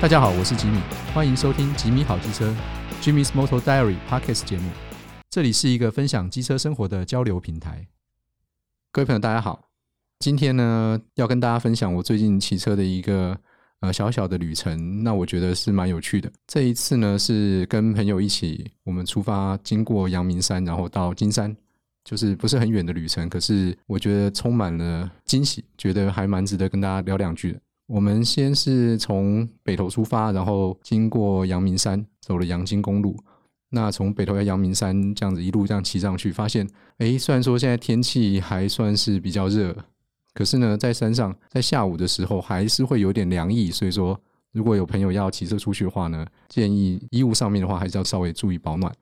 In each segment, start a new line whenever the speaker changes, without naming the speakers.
大家好，我是吉米，欢迎收听吉米好机车 Jimmy's Motor Diary Podcast 节目。这里是一个分享机车生活的交流平台。各位朋友，大家好，今天呢要跟大家分享我最近骑车的一个呃小小的旅程。那我觉得是蛮有趣的。这一次呢是跟朋友一起，我们出发经过阳明山，然后到金山，就是不是很远的旅程。可是我觉得充满了惊喜，觉得还蛮值得跟大家聊两句的。我们先是从北投出发，然后经过阳明山，走了阳金公路。那从北投到阳明山这样子一路这样骑上去，发现，诶，虽然说现在天气还算是比较热，可是呢，在山上在下午的时候还是会有点凉意。所以说，如果有朋友要骑车出去的话呢，建议衣物上面的话还是要稍微注意保暖。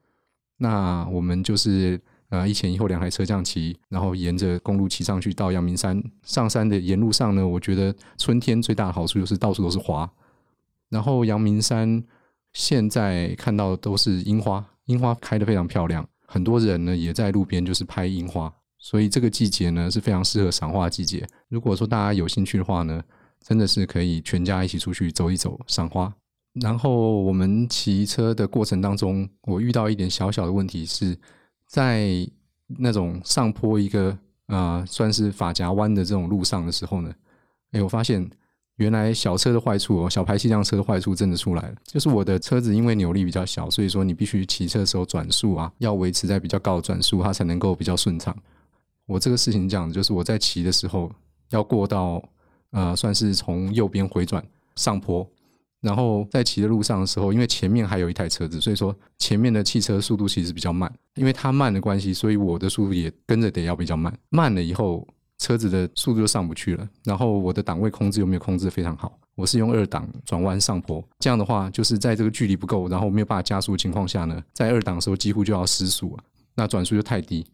那我们就是。呃，一前一后两台车这样骑，然后沿着公路骑上去到阳明山。上山的沿路上呢，我觉得春天最大的好处就是到处都是花。然后阳明山现在看到的都是樱花，樱花开得非常漂亮。很多人呢也在路边就是拍樱花，所以这个季节呢是非常适合赏花的季节。如果说大家有兴趣的话呢，真的是可以全家一起出去走一走赏花。然后我们骑车的过程当中，我遇到一点小小的问题是。在那种上坡一个啊、算是发夹弯的这种路上的时候呢，哎，我发现原来小车的坏处哦，小排气量车的坏处真的出来了。就是我的车子因为扭力比较小，所以说你必须骑车的时候转速啊，要维持在比较高的转速，它才能够比较顺畅。我这个事情讲的就是我在骑的时候要过到呃，算是从右边回转上坡。然后在骑的路上的时候，因为前面还有一台车子，所以说前面的汽车速度其实比较慢。因为它慢的关系，所以我的速度也跟着得要比较慢。慢了以后，车子的速度就上不去了。然后我的档位控制又没有控制非常好。我是用二档转弯上坡，这样的话就是在这个距离不够，然后没有办法加速的情况下呢，在二档的时候几乎就要失速了。那转速就太低，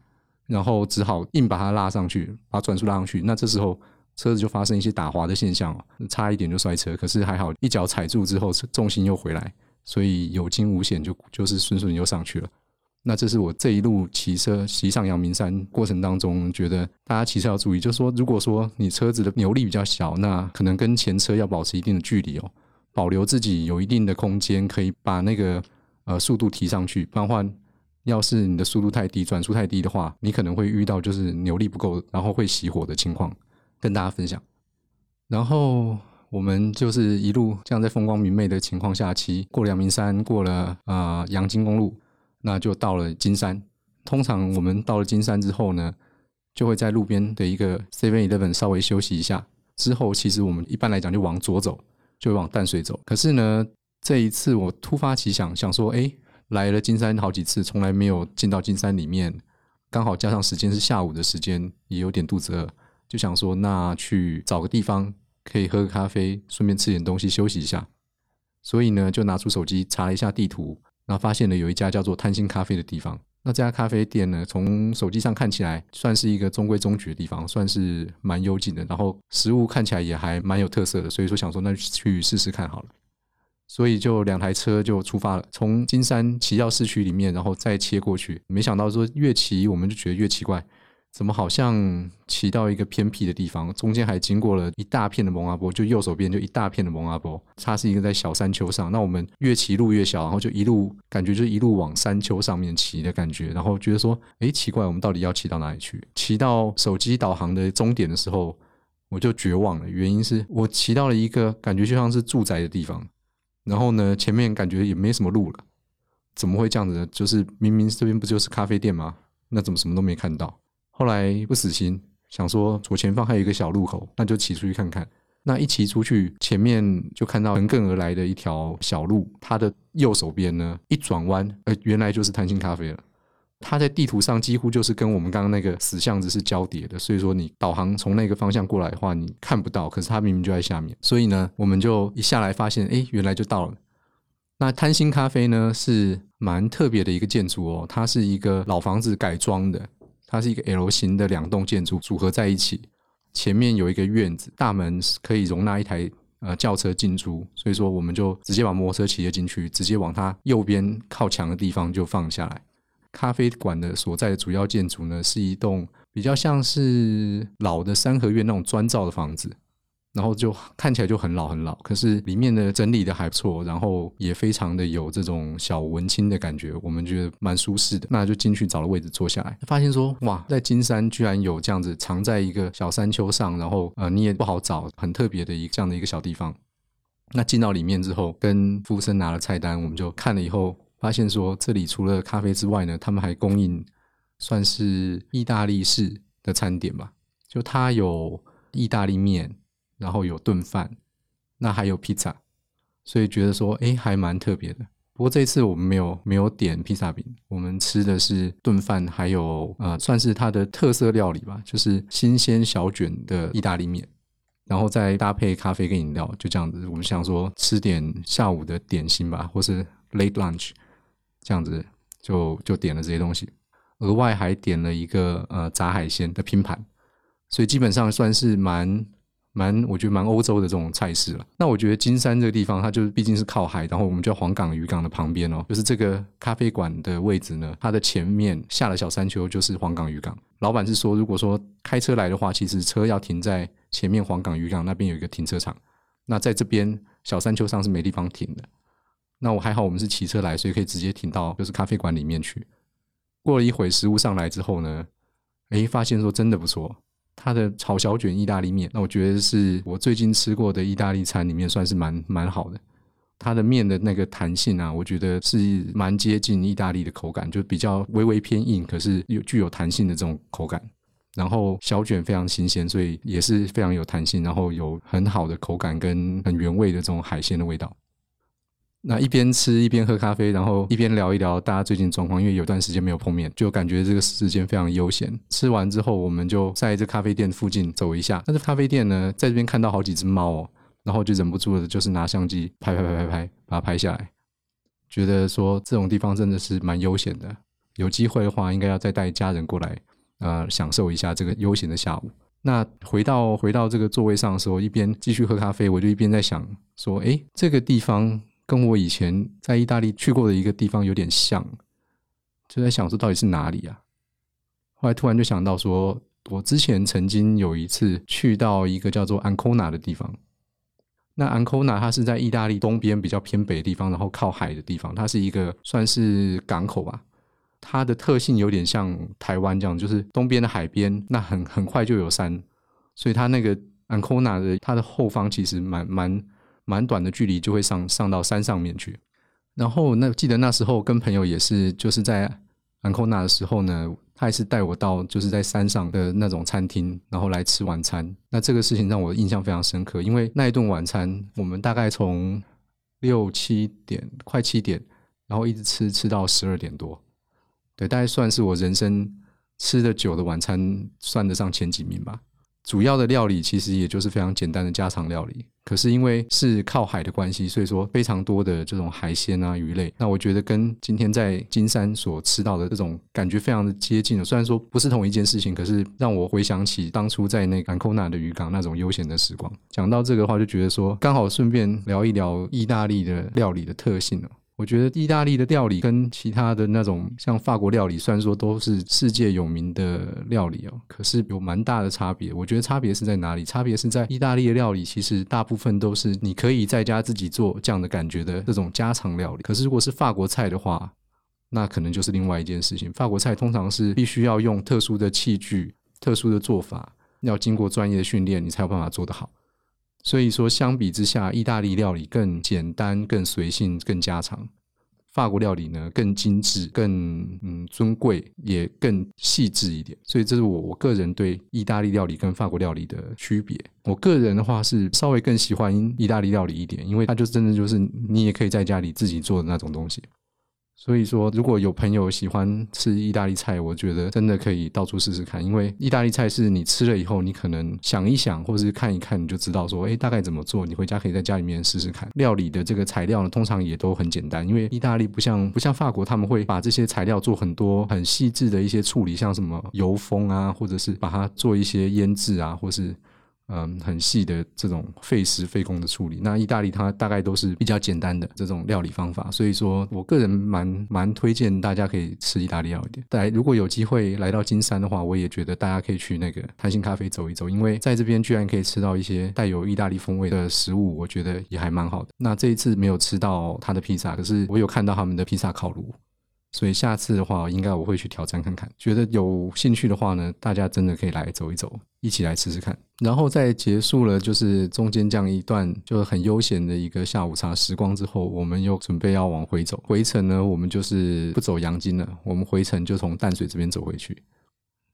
然后只好硬把它拉上去，把转速拉上去。那这时候。车子就发生一些打滑的现象，差一点就摔车。可是还好，一脚踩住之后，重心又回来，所以有惊无险，就就是顺顺又上去了。那这是我这一路骑车骑上阳明山过程当中，觉得大家骑车要注意，就是说，如果说你车子的扭力比较小，那可能跟前车要保持一定的距离哦，保留自己有一定的空间，可以把那个呃速度提上去。不然的话，要是你的速度太低，转速太低的话，你可能会遇到就是扭力不够，然后会熄火的情况。跟大家分享，然后我们就是一路这样在风光明媚的情况下骑过了阳明山，过了啊阳金公路，那就到了金山。通常我们到了金山之后呢，就会在路边的一个 Seven Eleven 稍微休息一下。之后其实我们一般来讲就往左走，就往淡水走。可是呢，这一次我突发奇想，想说，哎，来了金山好几次，从来没有进到金山里面，刚好加上时间是下午的时间，也有点肚子饿。就想说，那去找个地方可以喝个咖啡，顺便吃点东西休息一下。所以呢，就拿出手机查了一下地图，然后发现了有一家叫做贪心咖啡的地方。那这家咖啡店呢，从手机上看起来算是一个中规中矩的地方，算是蛮幽静的。然后食物看起来也还蛮有特色的，所以说想说那去试试看好了。所以就两台车就出发了，从金山骑到市区里面，然后再切过去。没想到说越骑我们就觉得越奇怪。怎么好像骑到一个偏僻的地方，中间还经过了一大片的蒙阿波，就右手边就一大片的蒙阿波，它是一个在小山丘上。那我们越骑路越小，然后就一路感觉就一路往山丘上面骑的感觉，然后觉得说，哎，奇怪，我们到底要骑到哪里去？骑到手机导航的终点的时候，我就绝望了。原因是我骑到了一个感觉就像是住宅的地方，然后呢，前面感觉也没什么路了，怎么会这样子呢？就是明明这边不就是咖啡店吗？那怎么什么都没看到？后来不死心，想说左前方还有一个小路口，那就骑出去看看。那一骑出去，前面就看到横亘而来的一条小路，它的右手边呢，一转弯，呃，原来就是贪心咖啡了。它在地图上几乎就是跟我们刚刚那个死巷子是交叠的，所以说你导航从那个方向过来的话，你看不到，可是它明明就在下面。所以呢，我们就一下来发现，哎，原来就到了。那贪心咖啡呢，是蛮特别的一个建筑哦，它是一个老房子改装的。它是一个 L 型的两栋建筑组合在一起，前面有一个院子，大门可以容纳一台呃轿车进出，所以说我们就直接把摩托车骑了进去，直接往它右边靠墙的地方就放下来。咖啡馆的所在的主要建筑呢，是一栋比较像是老的三合院那种砖造的房子，然后就看起来就很老很老，可是里面的整理的还不错，然后也非常的有这种小文青的感觉，我们觉得蛮舒适的。那就进去找了位置坐下来，发现说哇，在金山居然有这样子藏在一个小山丘上，然后呃你也不好找，很特别的一这样的一个小地方。那进到里面之后，跟服务生拿了菜单，我们就看了以后，发现说这里除了咖啡之外呢，他们还供应算是意大利式的餐点吧，就它有意大利面。然后有炖饭，那还有披萨，所以觉得说，哎，还蛮特别的。不过这次我们没有没有点披萨饼，我们吃的是炖饭，还有呃，算是它的特色料理吧，就是新鲜小卷的意大利面，然后再搭配咖啡跟饮料，就这样子。我们想说吃点下午的点心吧，或是 late lunch，这样子就就点了这些东西，额外还点了一个呃炸海鲜的拼盘，所以基本上算是蛮。蛮，我觉得蛮欧洲的这种菜式了。那我觉得金山这个地方，它就是毕竟是靠海，然后我们叫黄港渔港的旁边哦，就是这个咖啡馆的位置呢，它的前面下了小山丘就是黄港渔港。老板是说，如果说开车来的话，其实车要停在前面黄港渔港那边有一个停车场。那在这边小山丘上是没地方停的。那我还好，我们是骑车来，所以可以直接停到就是咖啡馆里面去。过了一会，食物上来之后呢，诶，发现说真的不错。它的炒小卷意大利面，那我觉得是我最近吃过的意大利餐里面算是蛮蛮好的。它的面的那个弹性啊，我觉得是蛮接近意大利的口感，就比较微微偏硬，可是有具有弹性的这种口感。然后小卷非常新鲜，所以也是非常有弹性，然后有很好的口感跟很原味的这种海鲜的味道。那一边吃一边喝咖啡，然后一边聊一聊大家最近状况，因为有段时间没有碰面，就感觉这个时间非常悠闲。吃完之后，我们就在这咖啡店附近走一下。但是咖啡店呢，在这边看到好几只猫哦，然后就忍不住的，就是拿相机拍拍拍拍拍，把它拍下来。觉得说这种地方真的是蛮悠闲的，有机会的话，应该要再带家人过来，呃，享受一下这个悠闲的下午。那回到回到这个座位上的时候，一边继续喝咖啡，我就一边在想说，诶，这个地方。跟我以前在意大利去过的一个地方有点像，就在想说到底是哪里啊？后来突然就想到说，我之前曾经有一次去到一个叫做安科纳的地方。那安科纳它是在意大利东边比较偏北的地方，然后靠海的地方，它是一个算是港口吧。它的特性有点像台湾这样，就是东边的海边，那很很快就有山，所以它那个安科纳的它的后方其实蛮蛮。蛮短的距离就会上上到山上面去，然后那记得那时候跟朋友也是就是在安科纳的时候呢，他也是带我到就是在山上的那种餐厅，然后来吃晚餐。那这个事情让我印象非常深刻，因为那一顿晚餐我们大概从六七点快七点，然后一直吃吃到十二点多，对，大概算是我人生吃的久的晚餐，算得上前几名吧。主要的料理其实也就是非常简单的家常料理，可是因为是靠海的关系，所以说非常多的这种海鲜啊、鱼类。那我觉得跟今天在金山所吃到的这种感觉非常的接近。虽然说不是同一件事情，可是让我回想起当初在那安科纳的渔港那种悠闲的时光。讲到这个的话，就觉得说刚好顺便聊一聊意大利的料理的特性了。我觉得意大利的料理跟其他的那种像法国料理，虽然说都是世界有名的料理哦，可是有蛮大的差别。我觉得差别是在哪里？差别是在意大利的料理，其实大部分都是你可以在家自己做这样的感觉的这种家常料理。可是如果是法国菜的话，那可能就是另外一件事情。法国菜通常是必须要用特殊的器具、特殊的做法，要经过专业的训练，你才有办法做得好。所以说，相比之下，意大利料理更简单、更随性、更家常；法国料理呢，更精致、更嗯尊贵，也更细致一点。所以，这是我我个人对意大利料理跟法国料理的区别。我个人的话是稍微更喜欢意大利料理一点，因为它就真的就是你也可以在家里自己做的那种东西。所以说，如果有朋友喜欢吃意大利菜，我觉得真的可以到处试试看。因为意大利菜是你吃了以后，你可能想一想，或者是看一看，你就知道说，哎，大概怎么做。你回家可以在家里面试试看。料理的这个材料呢，通常也都很简单。因为意大利不像不像法国，他们会把这些材料做很多很细致的一些处理，像什么油封啊，或者是把它做一些腌制啊，或是嗯，很细的这种费时费工的处理。那意大利它大概都是比较简单的这种料理方法，所以说我个人蛮蛮推荐大家可以吃意大利料理。但如果有机会来到金山的话，我也觉得大家可以去那个贪心咖啡走一走，因为在这边居然可以吃到一些带有意大利风味的食物，我觉得也还蛮好的。那这一次没有吃到他的披萨，可是我有看到他们的披萨烤炉。所以下次的话，应该我会去挑战看看。觉得有兴趣的话呢，大家真的可以来走一走，一起来吃吃看。然后在结束了就是中间这样一段就很悠闲的一个下午茶时光之后，我们又准备要往回走。回程呢，我们就是不走阳金了，我们回程就从淡水这边走回去。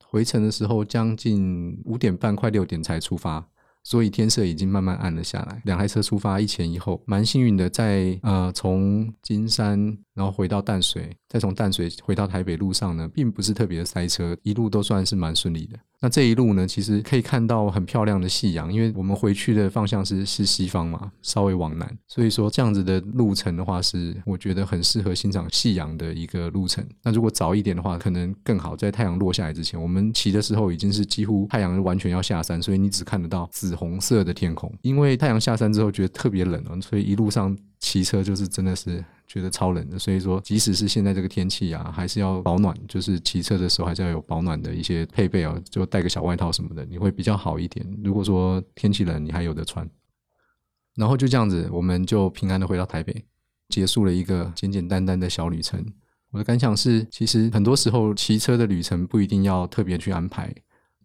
回程的时候将近五点半，快六点才出发。所以天色已经慢慢暗了下来。两台车出发，一前一后，蛮幸运的在，呃从金山然后回到淡水，再从淡水回到台北路上呢，并不是特别的塞车，一路都算是蛮顺利的。那这一路呢，其实可以看到很漂亮的夕阳，因为我们回去的方向是是西方嘛，稍微往南，所以说这样子的路程的话，是我觉得很适合欣赏夕阳的一个路程。那如果早一点的话，可能更好，在太阳落下来之前，我们骑的时候已经是几乎太阳完全要下山，所以你只看得到紫红色的天空。因为太阳下山之后觉得特别冷哦，所以一路上骑车就是真的是。觉得超冷的，所以说即使是现在这个天气啊，还是要保暖，就是骑车的时候还是要有保暖的一些配备啊，就带个小外套什么的，你会比较好一点。如果说天气冷，你还有得穿。然后就这样子，我们就平安的回到台北，结束了一个简简单单的小旅程。我的感想是，其实很多时候骑车的旅程不一定要特别去安排，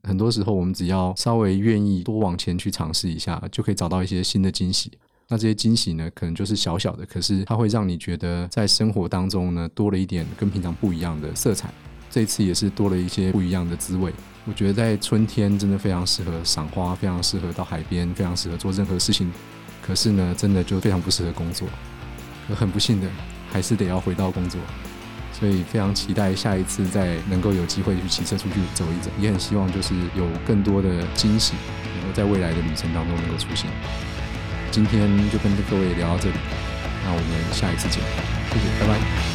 很多时候我们只要稍微愿意多往前去尝试一下，就可以找到一些新的惊喜。那这些惊喜呢，可能就是小小的，可是它会让你觉得在生活当中呢，多了一点跟平常不一样的色彩。这一次也是多了一些不一样的滋味。我觉得在春天真的非常适合赏花，非常适合到海边，非常适合做任何事情。可是呢，真的就非常不适合工作。可很不幸的，还是得要回到工作。所以非常期待下一次再能够有机会去骑车出去走一走，也很希望就是有更多的惊喜，能够在未来的旅程当中能够出现。今天就跟各位聊到这里，那我们下一次见，谢谢，拜拜。